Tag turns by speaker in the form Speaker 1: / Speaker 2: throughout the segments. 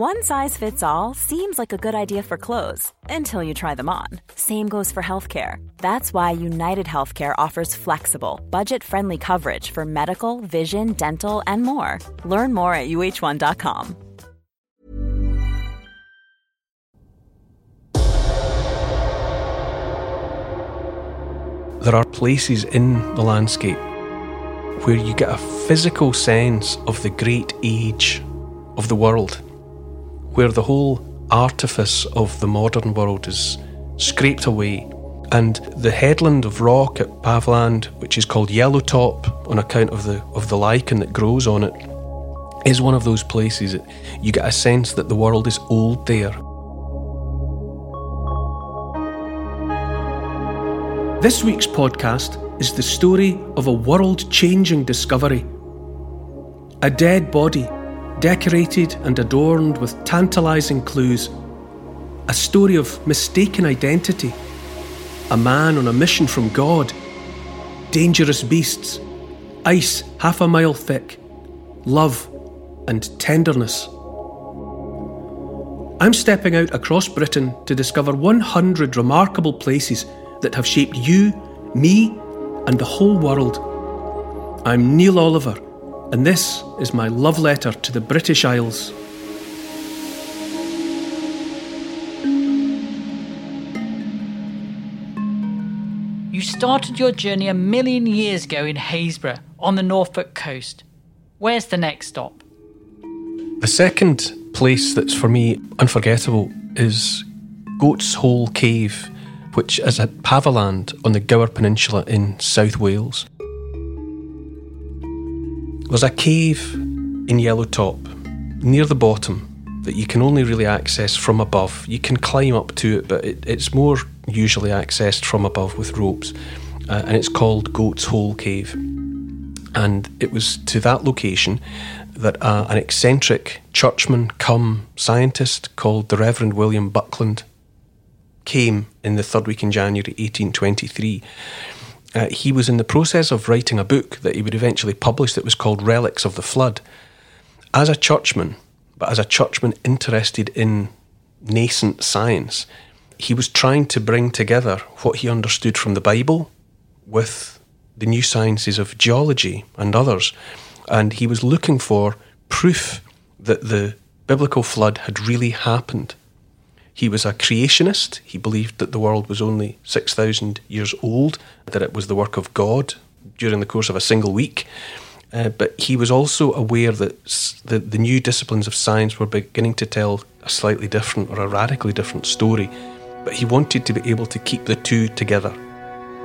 Speaker 1: One size fits all seems like a good idea for clothes until you try them on. Same goes for healthcare. That's why United Healthcare offers flexible, budget friendly coverage for medical, vision, dental, and more. Learn more at uh1.com.
Speaker 2: There are places in the landscape where you get a physical sense of the great age of the world, where the whole artifice of the modern world is scraped away. And the headland of rock at Paviland, which is called Yellowtop on account of the of the lichen that grows on it, is one of those places that you get a sense that the world is old there. This week's podcast is the story of a world changing discovery. A dead body, decorated and adorned with tantalising clues. A story of mistaken identity. A man on a mission from God. Dangerous beasts. Ice half a mile thick. Love and tenderness. I'm stepping out across Britain to discover 100 remarkable places that have shaped you, me, and the whole world. I'm Neil Oliver, and this is my love letter to the British Isles.
Speaker 3: You started your journey a million years ago in Happisburgh on the Norfolk coast. Where's the next stop?
Speaker 2: The second place that's for me unforgettable is Goat's Hole Cave, which is at Paviland on the Gower Peninsula in South Wales. There's a cave in Yellow Top near the bottom that you can only really access from above. You can climb up to it, but it, it's more usually accessed from above with ropes. Uh, and it's called Goat's Hole Cave. And it was to that location that uh, an eccentric churchman come scientist called the Reverend William Buckland came in the third week in January 1823. Uh, he was in the process of writing a book that he would eventually publish that was called Relics of the Flood. As a churchman, but as a churchman interested in nascent science, he was trying to bring together what he understood from the Bible with the new sciences of geology and others. And he was looking for proof that the biblical flood had really happened. He was a creationist. He believed that the world was only 6,000 years old, that it was the work of God during the course of a single week. Uh, but he was also aware that the, the new disciplines of science were beginning to tell a slightly different or a radically different story. But he wanted to be able to keep the two together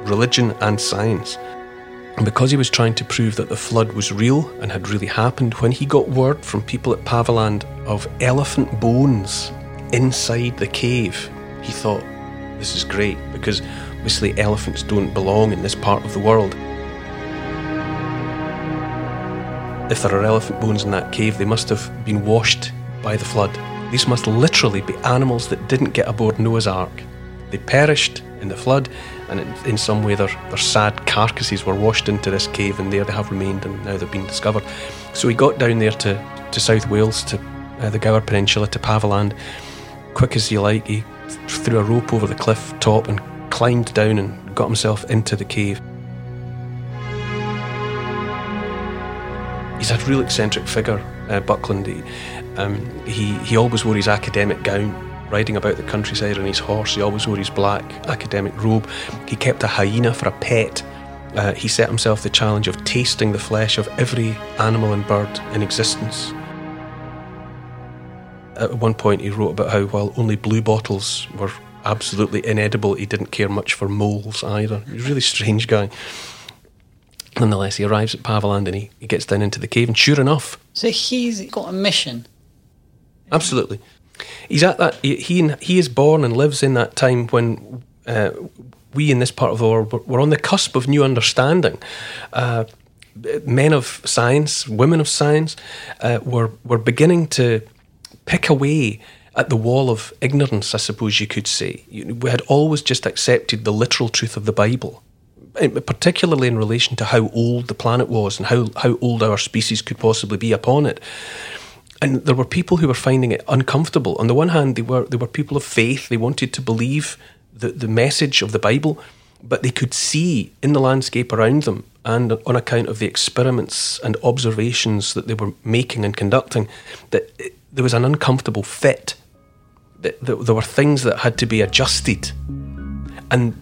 Speaker 2: religion and science. And because he was trying to prove that the flood was real and had really happened, when he got word from people at Paviland of elephant bones inside the cave, he thought, this is great because obviously elephants don't belong in this part of the world. If there are elephant bones in that cave, they must have been washed by the flood. These must literally be animals that didn't get aboard Noah's Ark. They perished in the flood, and in some way their, their sad carcasses were washed into this cave, and there they have remained, and now they've been discovered. So he got down there to, to South Wales, to uh, the Gower Peninsula, to Paviland, quick as he like. He threw a rope over the cliff top and climbed down and got himself into the cave. He's a real eccentric figure, uh, Buckland. He, um, he, he always wore his academic gown, riding about the countryside on his horse. He always wore his black academic robe. He kept a hyena for a pet. Uh, he set himself the challenge of tasting the flesh of every animal and bird in existence. At one point, he wrote about how, while only blue bottles were absolutely inedible, he didn't care much for moles either. He's a really strange guy. Nonetheless, he arrives at Paviland and he, he gets down into the cave, and sure enough.
Speaker 3: So he's got a mission.
Speaker 2: Absolutely. He's at that. He he is born and lives in that time when uh, we in this part of the world were on the cusp of new understanding. Uh, men of science, women of science, uh, were were beginning to pick away at the wall of ignorance. I suppose you could say we had always just accepted the literal truth of the Bible, eh, particularly in relation to how old the planet was and how how old our species could possibly be upon it and there were people who were finding it uncomfortable. On the one hand, they were they were people of faith; they wanted to believe the the message of the Bible, but they could see in the landscape around them, and on account of the experiments and observations that they were making and conducting, that there was an uncomfortable fit. There were things that had to be adjusted, and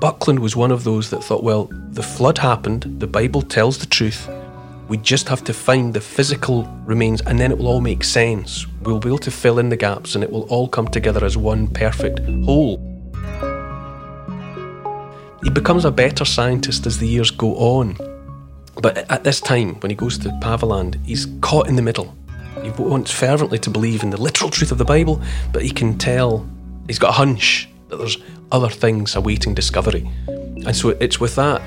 Speaker 2: Buckland was one of those that thought, well, the flood happened. The Bible tells the truth we just have to find the physical remains and then it will all make sense. We'll be able to fill in the gaps and it will all come together as one perfect whole. He becomes a better scientist as the years go on. But at this time, when he goes to Paviland, he's caught in the middle. He wants fervently to believe in the literal truth of the Bible, but he can tell, he's got a hunch that there's other things awaiting discovery. And so it's with that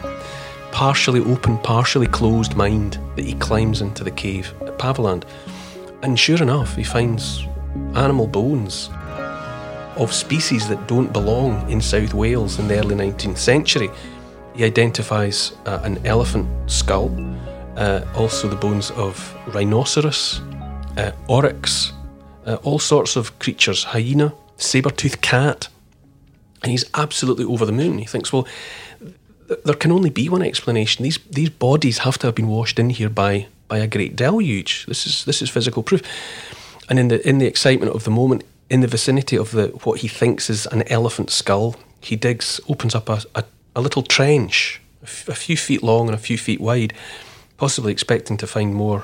Speaker 2: partially open, partially closed mind that he climbs into the cave at Paviland. And sure enough, he finds animal bones of species that don't belong in South Wales in the early 19th century. He identifies uh, an elephant skull, uh, also the bones of rhinoceros, uh, oryx, uh, all sorts of creatures, hyena, saber-toothed cat. And he's absolutely over the moon. He thinks, well, there can only be one explanation. These these bodies have to have been washed in here by by a great deluge. This is this is physical proof. And in the in the excitement of the moment, in the vicinity of the what he thinks is an elephant skull, he digs, opens up a, a, a little trench, a, f- a few feet long and a few feet wide, possibly expecting to find more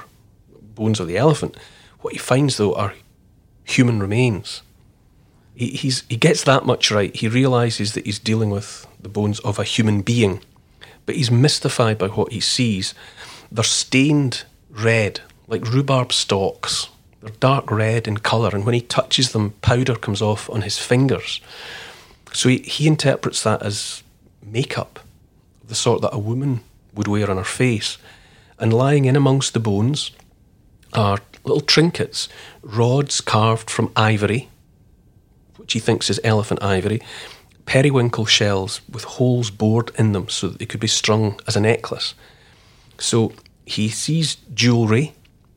Speaker 2: bones of the elephant. What he finds though are human remains. He, he's, he gets that much right. He realizes that he's dealing with the bones of a human being. But he's mystified by what he sees. They're stained red, like rhubarb stalks. They're dark red in colour, and when he touches them, powder comes off on his fingers. So he, he interprets that as makeup, the sort that a woman would wear on her face. And lying in amongst the bones are little trinkets, rods carved from ivory, which he thinks is elephant ivory, periwinkle shells with holes bored in them so that they could be strung as a necklace. So he sees jewellery,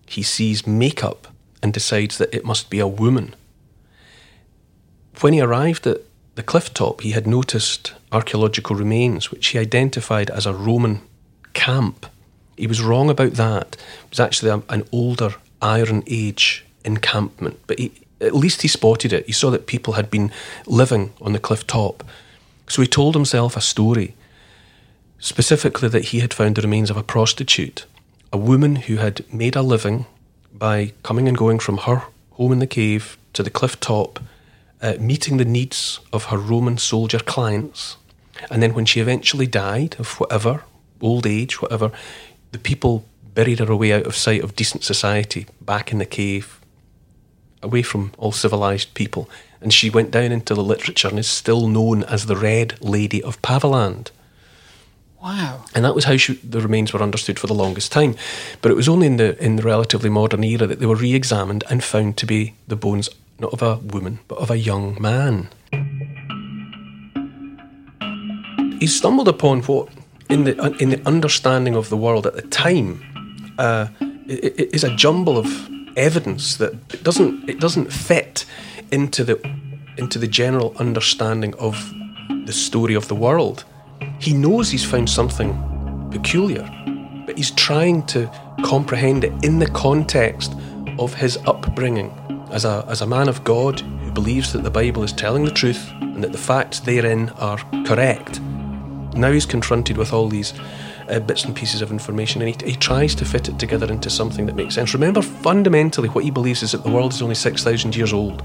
Speaker 2: he sees makeup, and decides that it must be a woman. When he arrived at the cliff top, he had noticed archaeological remains which he identified as a Roman camp. He was wrong about that. It was actually a, an older Iron Age encampment, but he, at least he spotted it. He saw that people had been living on the cliff top. So he told himself a story, specifically that he had found the remains of a prostitute, a woman who had made a living by coming and going from her home in the cave to the cliff top, uh, meeting the needs of her Roman soldier clients. And then when she eventually died of whatever, old age, whatever, the people buried her away out of sight of decent society back in the cave away from all civilized people, and she went down into the literature and is still known as the Red Lady of Paviland.
Speaker 3: Wow!
Speaker 2: And that was how she, the remains were understood for the longest time. But it was only in the in the relatively modern era that they were re-examined and found to be the bones not of a woman but of a young man. He stumbled upon what, in the in the understanding of the world at the time, uh, is a jumble of evidence that it doesn't it doesn't fit into the into the general understanding of the story of the world. He knows he's found something peculiar, but he's trying to comprehend it in the context of his upbringing as a as a man of God who believes that the Bible is telling the truth and that the facts therein are correct. Now he's confronted with all these uh, bits and pieces of information and he, he tries to fit it together into something that makes sense. Remember, fundamentally, what he believes is that the world is only 6,000 years old.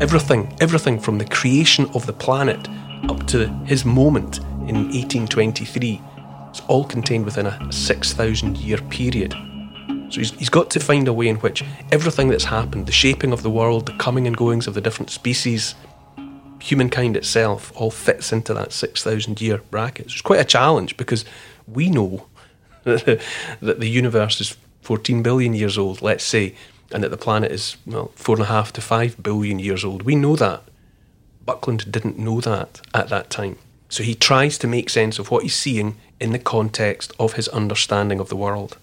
Speaker 2: Everything, everything from the creation of the planet up to his moment in 1823 is all contained within a 6,000 year period. So So he's, he's got to find a way in which everything that's happened, the shaping of the world, the coming and goings of the different species, humankind itself, all fits into that 6,000 year bracket. It's quite a challenge because we know that the universe is 14 billion years old, let's say, and that the planet is, well, four and a half to five billion years old. We know that. Buckland didn't know that at that time. So he tries to make sense of what he's seeing in the context of his understanding of the world.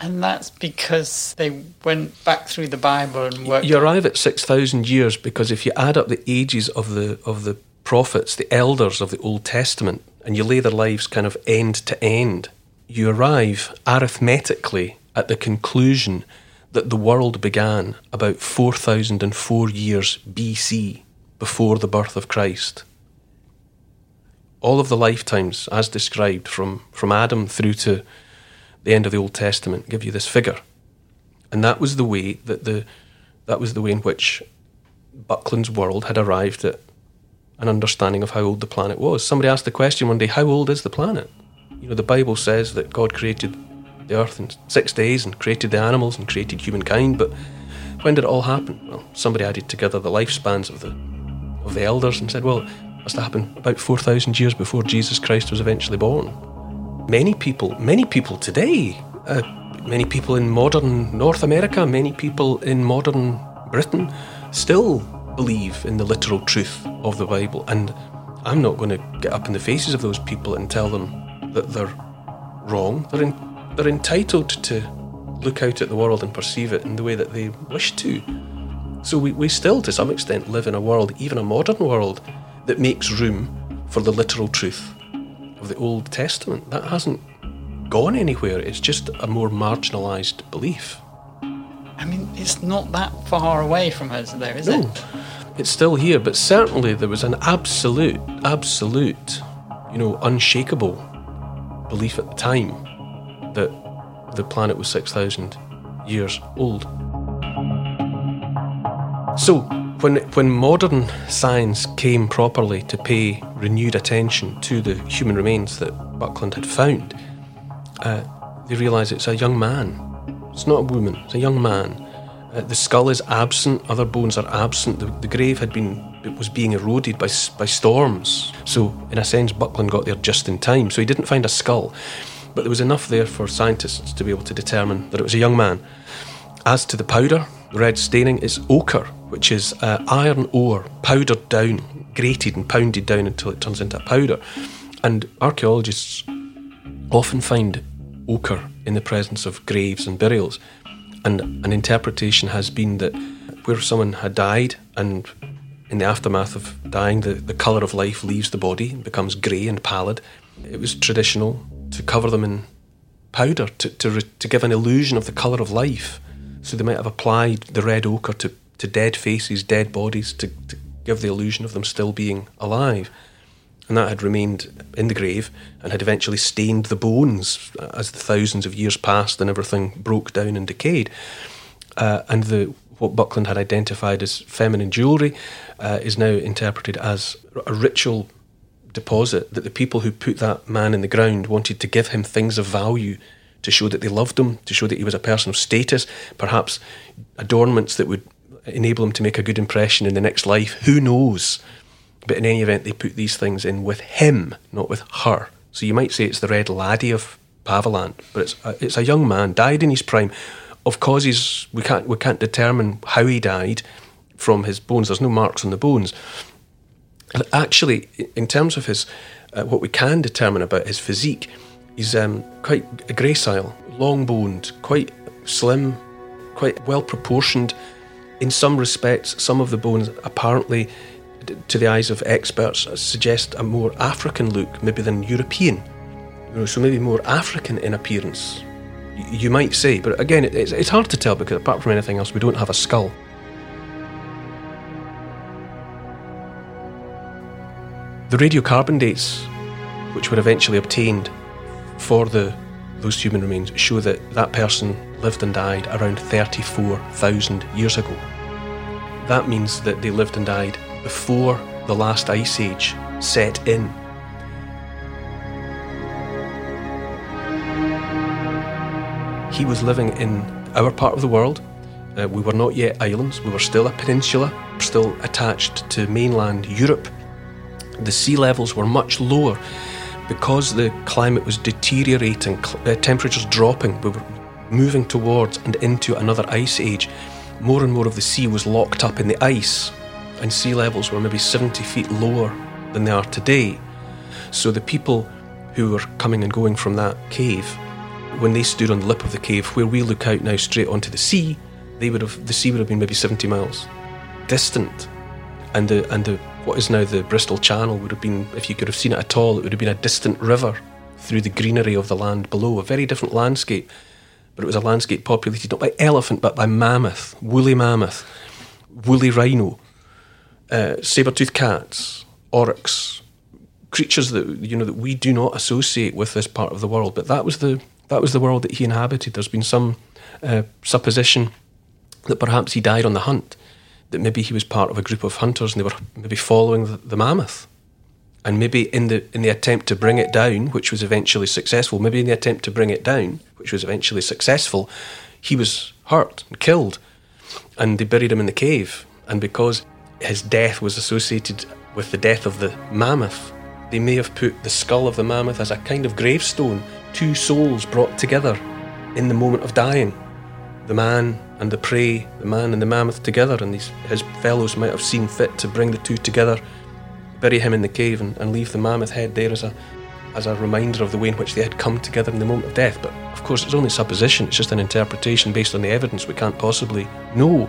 Speaker 3: And that's because they went back through the Bible and worked.
Speaker 2: You arrive at 6,000 years because if you add up the ages of the, of the prophets, the elders of the Old Testament, and you lay their lives kind of end to end, you arrive arithmetically at the conclusion that the world began about 4,004 years BC, before the birth of Christ. All of the lifetimes, as described from, from Adam through to the end of the Old Testament, give you this figure. And that was the way that the that was the way in which Buckland's world had arrived at an understanding of how old the planet was. Somebody asked the question one day, how old is the planet? You know, the Bible says that God created the earth in six days and created the animals and created humankind, but when did it all happen? Well, somebody added together the lifespans of the of the elders and said, well, it must have happened about 4,000 years before Jesus Christ was eventually born. Many people, many people today, uh, many people in modern North America, many people in modern Britain still believe in the literal truth of the Bible. And I'm not going to get up in the faces of those people and tell them that they're wrong. They're, in, they're entitled to look out at the world and perceive it in the way that they wish to. So we, we still, to some extent, live in a world, even a modern world, that makes room for the literal truth of the Old Testament. That hasn't gone anywhere. It's just a more marginalised belief.
Speaker 3: I mean, it's not that far away from us, though, is
Speaker 2: no,
Speaker 3: it?
Speaker 2: It's still here, but certainly there was an absolute, absolute, you know, unshakable belief at the time that the planet was 6,000 years old. So, when, when modern science came properly to pay renewed attention to the human remains that Buckland had found, uh, they realised it's a young man. It's not a woman, it's a young man. Uh, the skull is absent, other bones are absent. The, the grave had been it was being eroded by, by storms. So, in a sense, Buckland got there just in time. So, he didn't find a skull, but there was enough there for scientists to be able to determine that it was a young man. As to the powder, the red staining, is ochre, which is uh, iron ore powdered down, grated and pounded down until it turns into powder. And archaeologists often find ochre in the presence of graves and burials. And an interpretation has been that where someone had died and in the aftermath of dying, the, the colour of life leaves the body and becomes grey and pallid. It was traditional to cover them in powder to, to, to give an illusion of the colour of life. So they might have applied the red ochre to to dead faces, dead bodies, to, to give the illusion of them still being alive. And that had remained in the grave and had eventually stained the bones as the thousands of years passed and everything broke down and decayed. Uh, and the what Buckland had identified as feminine jewellery uh, is now interpreted as a ritual deposit that the people who put that man in the ground wanted to give him things of value to show that they loved him, to show that he was a person of status, perhaps adornments that would enable him to make a good impression in the next life. Who knows? But in any event, they put these things in with him, not with her. So you might say it's the red laddie of Paviland, but it's a, it's a young man, died in his prime, of causes we can't we can't determine how he died from his bones. There's no marks on the bones. Actually, in terms of his, uh, what we can determine about his physique, he's um, quite gracile, long boned, quite slim, quite well proportioned in some respects, some of the bones apparently, to the eyes of experts, suggest a more African look, maybe than European. You know, so maybe more African in appearance, you might say. But again, it's, it's hard to tell because apart from anything else, we don't have a skull. The radiocarbon dates, which were eventually obtained for the those human remains, show that that person lived and died around 34,000 years ago. That means that they lived and died before the last ice age set in. He was living in our part of the world. Uh, we were not yet islands, we were still a peninsula, still attached to mainland Europe. The sea levels were much lower because the climate was deteriorating, uh, temperatures dropping. We were moving towards and into another ice age. More and more of the sea was locked up in the ice, and sea levels were maybe 70 feet lower than they are today. So the people who were coming and going from that cave, when they stood on the lip of the cave, where we look out now straight onto the sea, they would have the sea would have been maybe 70 miles distant, and the and the what is now the Bristol Channel would have been, if you could have seen it at all, it would have been a distant river through the greenery of the land below, a very different landscape. But it was a landscape populated not by elephant but by mammoth, woolly mammoth, woolly rhino, uh, saber-toothed cats, oryx, creatures that you know that we do not associate with this part of the world. But that was the that was the world that he inhabited. There's been some uh, supposition that perhaps he died on the hunt, that maybe he was part of a group of hunters and they were maybe following the, the mammoth. And maybe in the in the attempt to bring it down, which was eventually successful, maybe in the attempt to bring it down, which was eventually successful, he was hurt and killed, and they buried him in the cave. And because his death was associated with the death of the mammoth, they may have put the skull of the mammoth as a kind of gravestone, two souls brought together in the moment of dying. The man and the prey, the man and the mammoth together, and these, his fellows might have seen fit to bring the two together, bury him in the cave, and, and leave the mammoth head there as a as a reminder of the way in which they had come together in the moment of death. But of course, it's only supposition, it's just an interpretation based on the evidence. We can't possibly know.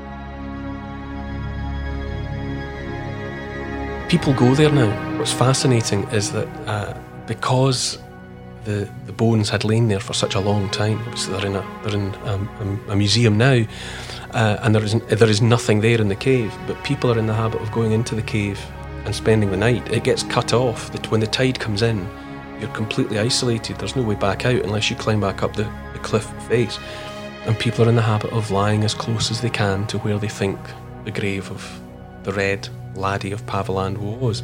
Speaker 2: People go there now. What's fascinating is that uh, because the, the bones had lain there for such a long time, obviously they're in a, they're in a, a, a museum now, uh, and there is, there is nothing there in the cave, but people are in the habit of going into the cave and spending the night. It gets cut off. That when the tide comes in, you're completely isolated. There's no way back out unless you climb back up the, the cliff face. And people are in the habit of lying as close as they can to where they think the grave of the red laddie of Paviland was.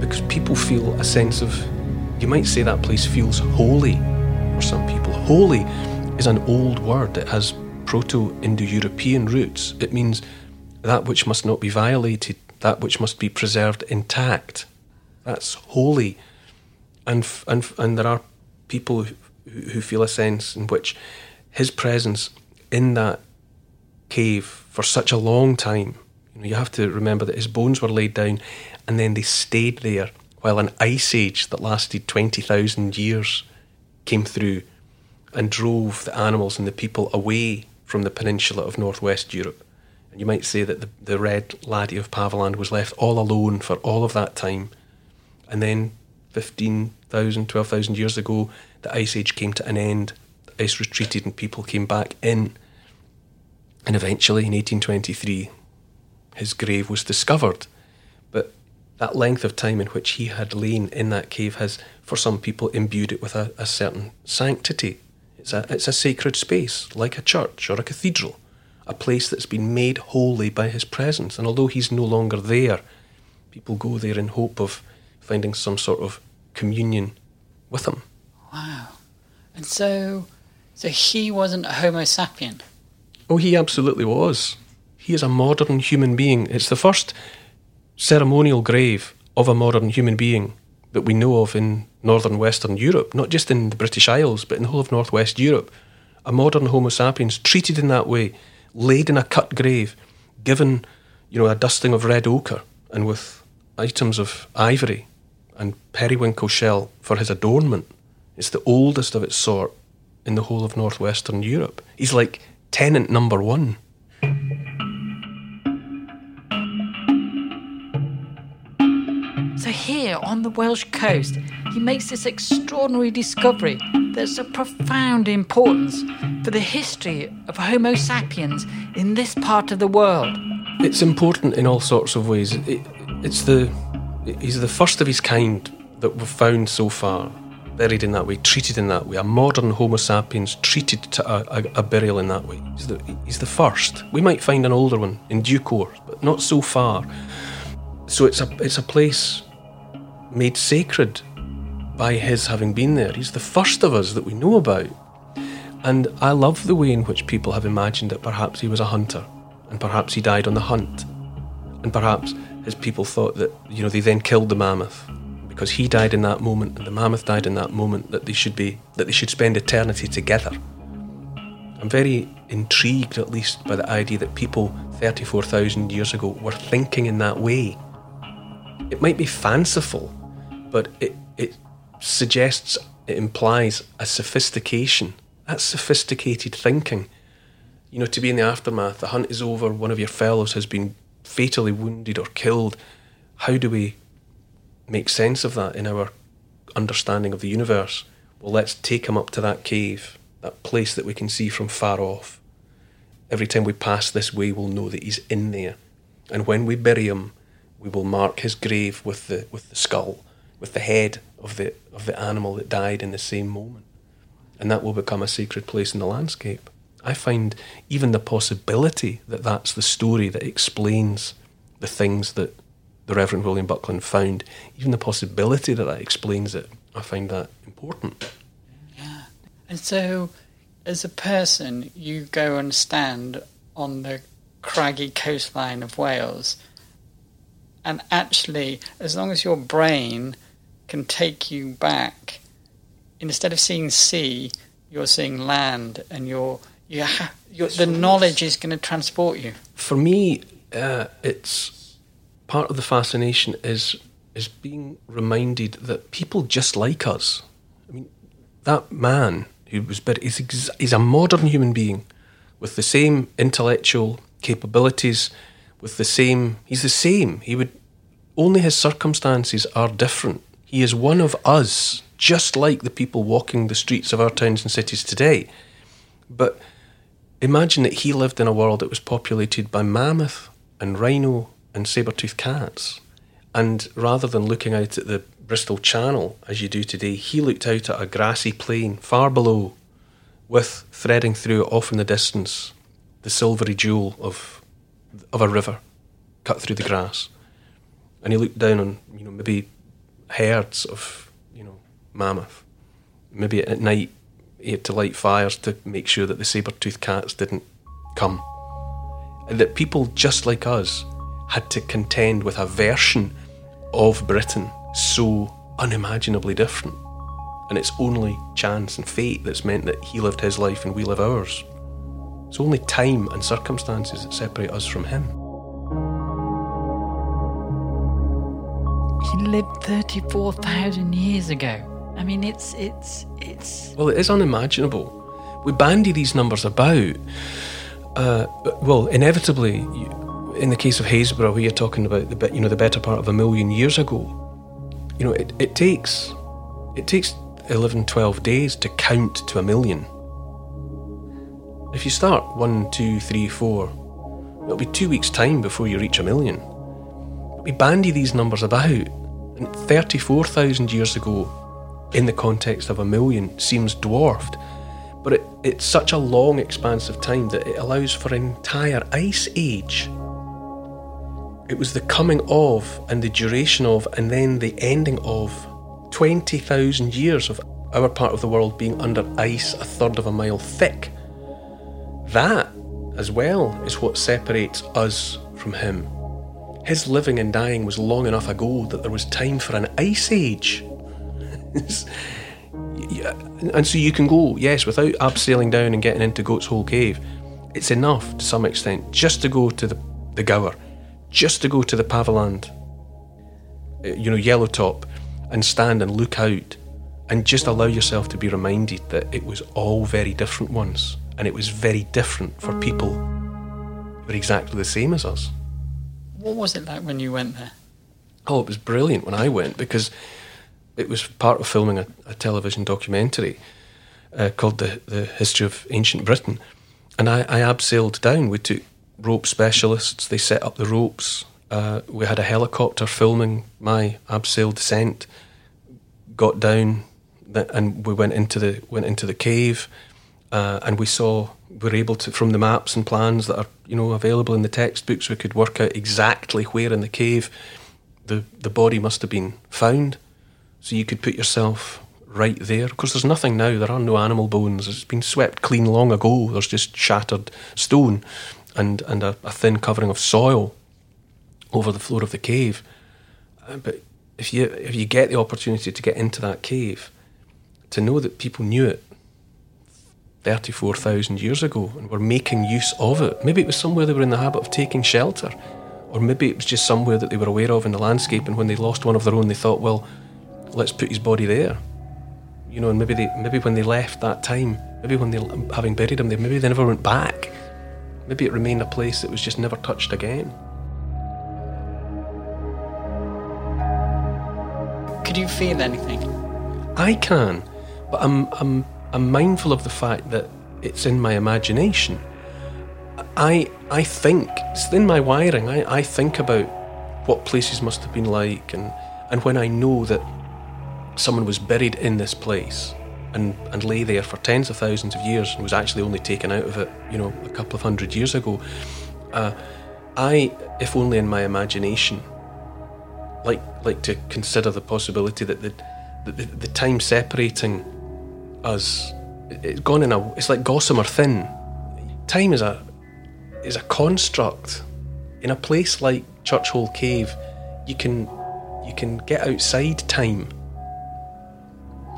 Speaker 2: Because people feel a sense of, you might say that place feels holy for some people. Holy is an old word, that has Proto Indo European roots. It means that which must not be violated, that which must be preserved intact. That's holy. And, and, and there are people who, who feel a sense in which his presence in that cave for such a long time, you, know, you have to remember that his bones were laid down and then they stayed there while an ice age that lasted 20,000 years came through and drove the animals and the people away from the peninsula of northwest Europe. And you might say that the, the red laddie of Paviland was left all alone for all of that time. And then 15,000, 12,000 years ago, the ice age came to an end, the ice retreated, and people came back in. And eventually, in 1823, his grave was discovered. But that length of time in which he had lain in that cave has, for some people, imbued it with a, a certain sanctity it's a, it's a sacred space, like a church or a cathedral, a place that's been made holy by his presence. And although he's no longer there, people go there in hope of finding some sort of communion with him.
Speaker 3: Wow. And so, so he wasn't a Homo sapien?
Speaker 2: Oh, he absolutely was. He is a modern human being. It's the first ceremonial grave of a modern human being that we know of in northern Western Europe, not just in the British Isles, but in the whole of Northwest Europe. A modern Homo sapiens treated in that way, laid in a cut grave, given, you know, a dusting of red ochre and with items of ivory and periwinkle shell for his adornment. It's the oldest of its sort in the whole of northwestern Europe. He's like tenant number one.
Speaker 3: So, here on the Welsh coast, he makes this extraordinary discovery that's of profound importance for the history of Homo sapiens in this part of the world.
Speaker 2: It's important in all sorts of ways. It, it's the he's the first of his kind that we've found so far, buried in that way, treated in that way. A modern Homo sapiens treated to a, a, a burial in that way. He's the, he's the first. We might find an older one in due course, but not so far. So it's a it's a place made sacred by his having been there. He's the first of us that we know about. And I love the way in which people have imagined that perhaps he was a hunter, and perhaps he died on the hunt, and perhaps his people thought that, you know, they then killed the mammoth because he died in that moment and the mammoth died in that moment that they should be that they should spend eternity together. I'm very intrigued at least by the idea that people 34,000 years ago were thinking in that way. It might be fanciful, but it, it suggests, it implies a sophistication. That's sophisticated thinking. You know, to be in the aftermath, the hunt is over, one of your fellows has been fatally wounded or killed. How do we make sense of that in our understanding of the universe, well, let's take him up to that cave, that place that we can see from far off. Every time we pass this way, we'll know that he's in there. And when we bury him, we will mark his grave with the, with the skull, with the head of the, of the animal that died in the same moment. And that will become a sacred place in the landscape. I find even the possibility that that's the story that explains the things that the Reverend William Buckland found, even the possibility that that explains it, I find that important.
Speaker 3: Yeah. And so, as a person, you go and stand on the craggy coastline of Wales, and actually, as long as your brain can take you back, instead of seeing sea, you're seeing land, and you're, you ha- you're, the knowledge is going to transport you.
Speaker 2: For me, uh, it's part of the fascination is is being reminded that people just like us. I mean, that man who was buried is ex- is a modern human being with the same intellectual capabilities, with the same. He's the same. He would only his circumstances are different. He is one of us, just like the people walking the streets of our towns and cities today. But imagine that he lived in a world that was populated by mammoth and rhino and saber-toothed cats. And rather than looking out at the Bristol Channel as you do today, he looked out at a grassy plain far below, with threading through off in the distance the silvery jewel of of a river cut through the grass. And he looked down on, you know, maybe herds of, you know, mammoth. Maybe at night he had to light fires to make sure that the saber-toothed cats didn't come. And that people just like us had to contend with a version of Britain so unimaginably different. And it's only chance and fate that's meant that he lived his life and we live ours. It's only time and circumstances that separate us from him.
Speaker 3: He lived 34,000 years ago. I mean, it's, it's, it's.
Speaker 2: Well, it is unimaginable. We bandy these numbers about. Uh, well, inevitably, in the case of Happisburgh, are talking about the you know the better part of a million years ago, you know it, it takes it takes 11, 12 days to count to a million. If you start one, two, three, four, it'll be two weeks' time before you reach a million. We bandy these numbers about, and 34,000 years ago, in the context of a million, seems dwarfed. But it, it's such a long expanse of time that it allows for an entire ice age it was the coming of and the duration of and then the ending of 20,000 years of our part of the world being under ice a third of a mile thick. That, as well, is what separates us from him. His living and dying was long enough ago that there was time for an ice age. and so you can go, yes, without abseiling down and getting into Goat's Hole Cave. It's enough to some extent just to go to the, the Gower just to go to the Paviland, uh, you know, Yellowtop, and stand and look out and just allow yourself to be reminded that it was all very different once and it was very different for people who were exactly the same as us.
Speaker 3: What was it like when you went there?
Speaker 2: Oh, it was brilliant when I went because it was part of filming a, a television documentary uh, called the, the History of Ancient Britain. And I, I abseiled down. We took rope specialists. They set up the ropes. Uh, we had a helicopter filming my abseil descent. Got down, and we went into the went into the cave, uh, and we saw we were able to from the maps and plans that are you know available in the textbooks. We could work out exactly where in the cave the the body must have been found. So you could put yourself right there. Of course, there's nothing now. There are no animal bones. It's been swept clean long ago. There's just shattered stone and, and a, a thin covering of soil over the floor of the cave. Uh, but if you if you get the opportunity to get into that cave, to know that people knew it 34,000 years ago and were making use of it. Maybe it was somewhere they were in the habit of taking shelter, or maybe it was just somewhere that they were aware of in the landscape, and when they lost one of their own, they thought, well, let's put his body there. You know, and maybe they, maybe when they left that time, maybe when they, having buried him, they, maybe they never went back. Maybe it remained a place that was just never touched again.
Speaker 3: Could you feel anything?
Speaker 2: I can, but I'm, I'm, I'm mindful of the fact that it's in my imagination. I, I think, it's in my wiring, I, I think about what places must have been like, and, and when I know that someone was buried in this place and, and lay there for tens of thousands of years and was actually only taken out of it, you know, a couple of hundred years ago, uh, I, if only in my imagination, like like to consider the possibility that the the, the time separating us it's gone in a it's like gossamer thin. Time is a is a construct. In a place like Church Hole Cave, you can you can get outside time.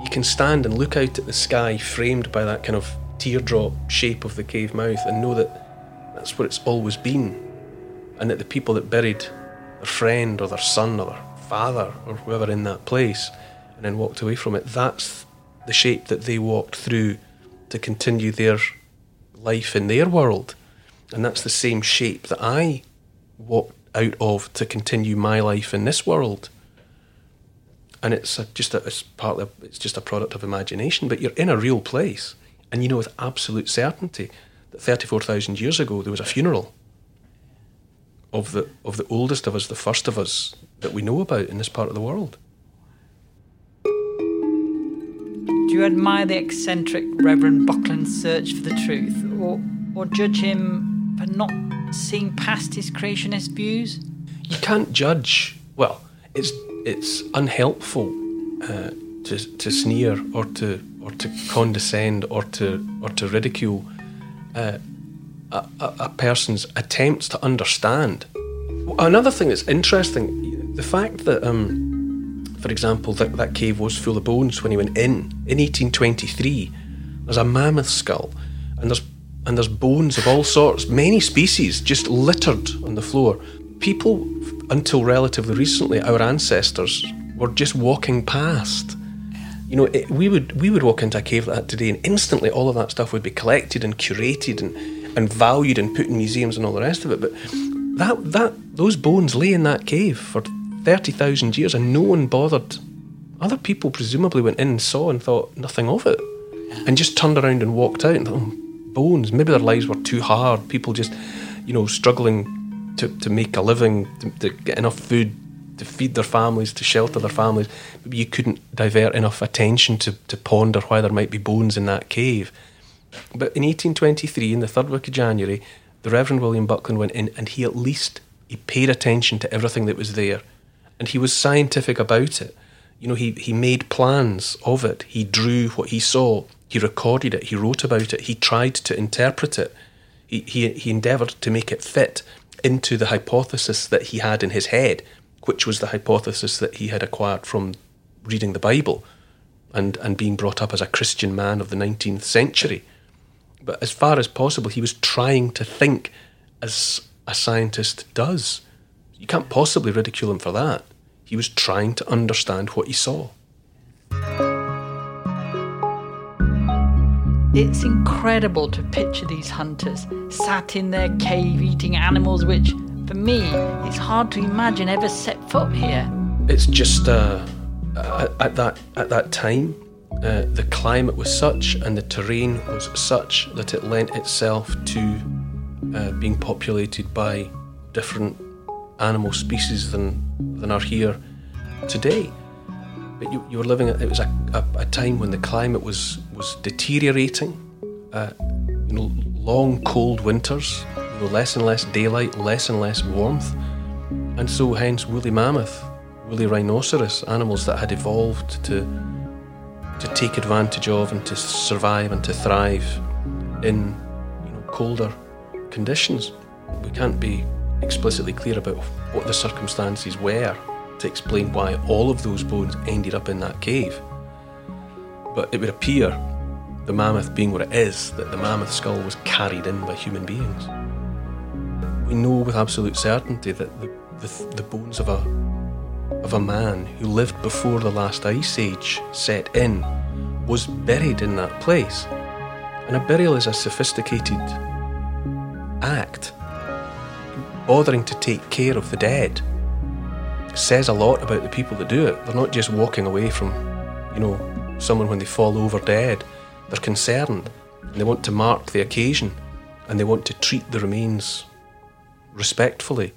Speaker 2: You can stand and look out at the sky framed by that kind of teardrop shape of the cave mouth and know that that's where it's always been. And that the people that buried their friend or their son or their father or whoever in that place and then walked away from it, that's the shape that they walked through to continue their life in their world. And that's the same shape that I walked out of to continue my life in this world. And it's a, just a, it's partly it's just a product of imagination, but you're in a real place, and you know with absolute certainty that thirty four thousand years ago there was a funeral of the of the oldest of us, the first of us that we know about in this part of the world.
Speaker 3: Do you admire the eccentric Reverend Buckland's search for the truth, or or judge him for not seeing past his creationist views?
Speaker 2: You can't judge. Well, it's it's unhelpful uh, to to sneer or to or to condescend or to or to ridicule. Uh, a, a, person's attempts to understand. Another thing that's interesting, the fact that, um, for example, that, that cave was full of bones when he went in in 1823. There's a mammoth skull, and there's and there's bones of all sorts, many species, just littered on the floor. People, until relatively recently, our ancestors were just walking past. You know, it, we would we would walk into a cave like that today, and instantly all of that stuff would be collected and curated and and valued and put in museums and all the rest of it. But that that those bones lay in that cave for thirty thousand years, and no one bothered. Other people presumably went in and saw and thought nothing of it, and just turned around and walked out and thought, oh, bones. Maybe their lives were too hard. People just, you know, struggling to, to make a living, to, to get enough food to feed their families, to shelter their families. Maybe you couldn't divert enough attention to, to ponder why there might be bones in that cave. But in 1823, in the third week of January, the Reverend William Buckland went in and he at least he paid attention to everything that was there. And he was scientific about it. You know, he, he made plans of it. He drew what he saw. He recorded it. He wrote about it. He tried to interpret it. He, he, he endeavoured to make it fit into the hypothesis that he had in his head, which was the hypothesis that he had acquired from reading the Bible and, and being brought up as a Christian man of the 19th century. But as far as possible, he was trying to think as a scientist does. You can't possibly ridicule him for that. He was trying to understand what he saw.
Speaker 3: It's incredible to picture these hunters sat in their cave eating animals which, for me, it's hard to imagine ever set foot here.
Speaker 2: It's just uh, at that at that time, uh, the climate was such and the terrain was such that it lent itself to uh, being populated by different animal species than than are here today. But you, you were living it was a, a, a, time when the climate was was deteriorating. Uh, you know, long cold winters. You know, less and less daylight, less and less warmth, and so hence woolly mammoth woolly rhinoceros, animals that had evolved to to take advantage of and to survive and to thrive in you know colder conditions. We can't be explicitly clear about what the circumstances were to explain why all of those bones ended up in that cave. But it would appear, the mammoth being what it is, that the mammoth skull was carried in by human beings. We know with absolute certainty that the, the, the bones of a, of a man who lived before the last ice age set in was buried in that place. And a burial is a sophisticated act, bothering to take care of the dead says a lot about the people that do it. They're not just walking away from, you know, someone when they fall over dead. They're concerned and they want to mark the occasion and they want to treat the remains respectfully.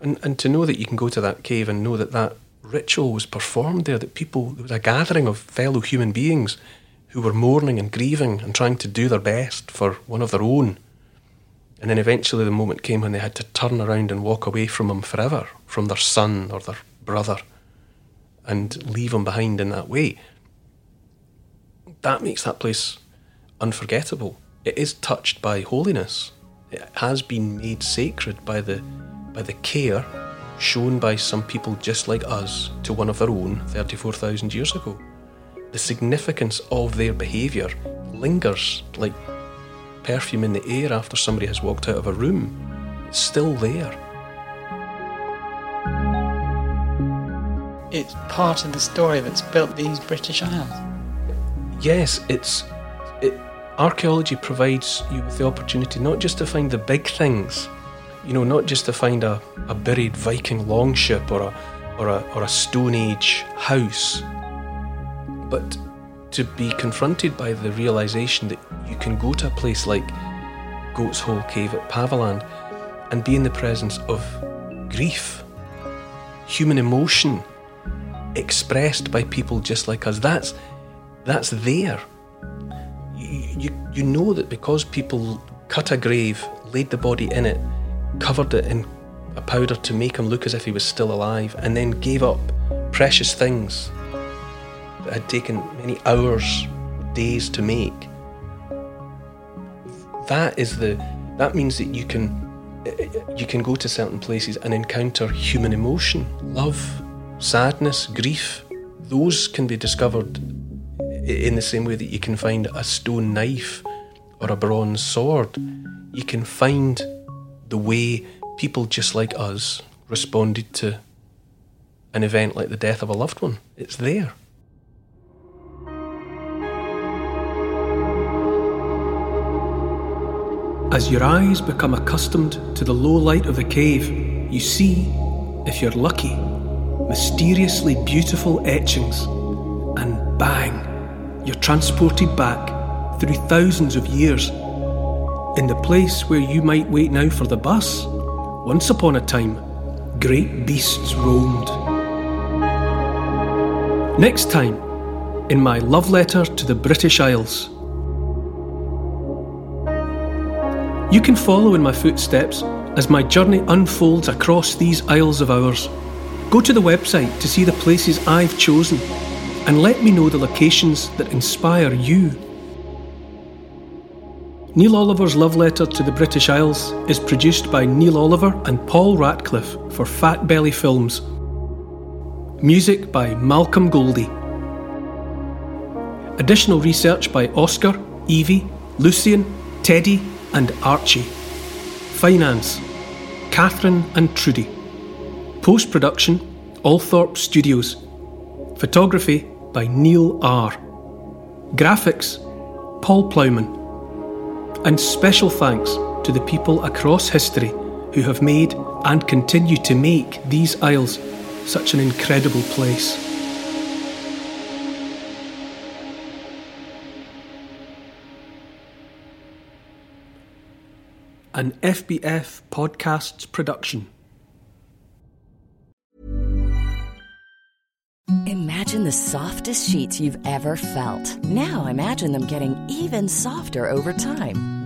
Speaker 2: And, and to know that you can go to that cave and know that that ritual was performed there, that people, there was a gathering of fellow human beings who were mourning and grieving and trying to do their best for one of their own. And then eventually the moment came when they had to turn around and walk away from him forever, from their son or their brother, and leave him behind in that way. That makes that place unforgettable. It is touched by holiness. It has been made sacred by the by the care shown by some people just like us to one of their own 34,000 years ago. The significance of their behaviour lingers like perfume in the air after somebody has walked out of a room. It's still there.
Speaker 3: It's part of the story that's built these British Isles.
Speaker 2: Yes, it's it, archaeology provides you with the opportunity not just to find the big things, you know, not just to find a, a buried Viking longship or a or a or a Stone Age house, but to be confronted by the realization that you can go to a place like Goat's Hole Cave at Paviland and be in the presence of grief, human emotion expressed by people just like us. That's that's there. You, you, you know that because people cut a grave, laid the body in it, covered it in a powder to make him look as if he was still alive, and then gave up precious things had taken many hours, days to make. That is the that means that you can you can go to certain places and encounter human emotion, love, sadness, grief. Those can be discovered in the same way that you can find a stone knife or a bronze sword. You can find the way people just like us responded to an event like the death of a loved one. It's there. As your eyes become accustomed to the low light of the cave, you see, if you're lucky, mysteriously beautiful etchings, and bang, you're transported back through thousands of years. In the place where you might wait now for the bus, once upon a time, great beasts roamed. Next time, in my love letter to the British Isles. You can follow in my footsteps as my journey unfolds across these isles of ours. Go to the website to see the places I've chosen and let me know the locations that inspire you. Neil Oliver's love letter to the British Isles is produced by Neil Oliver and Paul Ratcliffe for Fat Belly Films. Music by Malcolm Goldie. Additional research by Oscar, Evie, Lucian, Teddy, and Archie. Finance Catherine and Trudy. Post production Althorp Studios. Photography by Neil R. Graphics Paul Plowman. And special thanks to the people across history who have made and continue to make these Isles such an incredible place. An FBF Podcasts production.
Speaker 4: Imagine the softest sheets you've ever felt. Now imagine them getting even softer over time.